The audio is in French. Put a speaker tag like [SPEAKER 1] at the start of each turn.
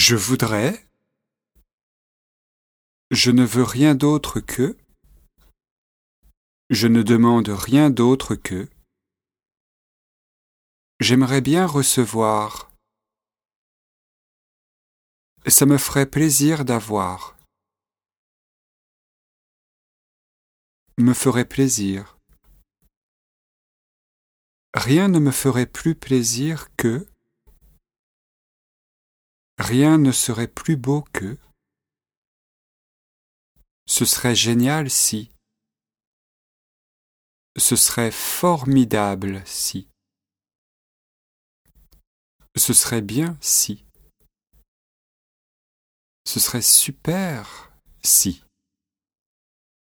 [SPEAKER 1] Je voudrais. Je ne veux rien d'autre que. Je ne demande rien d'autre que. J'aimerais bien recevoir. Ça me ferait plaisir d'avoir. Me ferait plaisir. Rien ne me ferait plus plaisir que. Rien ne serait plus beau que. Ce serait génial si. Ce serait formidable si. Ce serait bien si. Ce serait super si.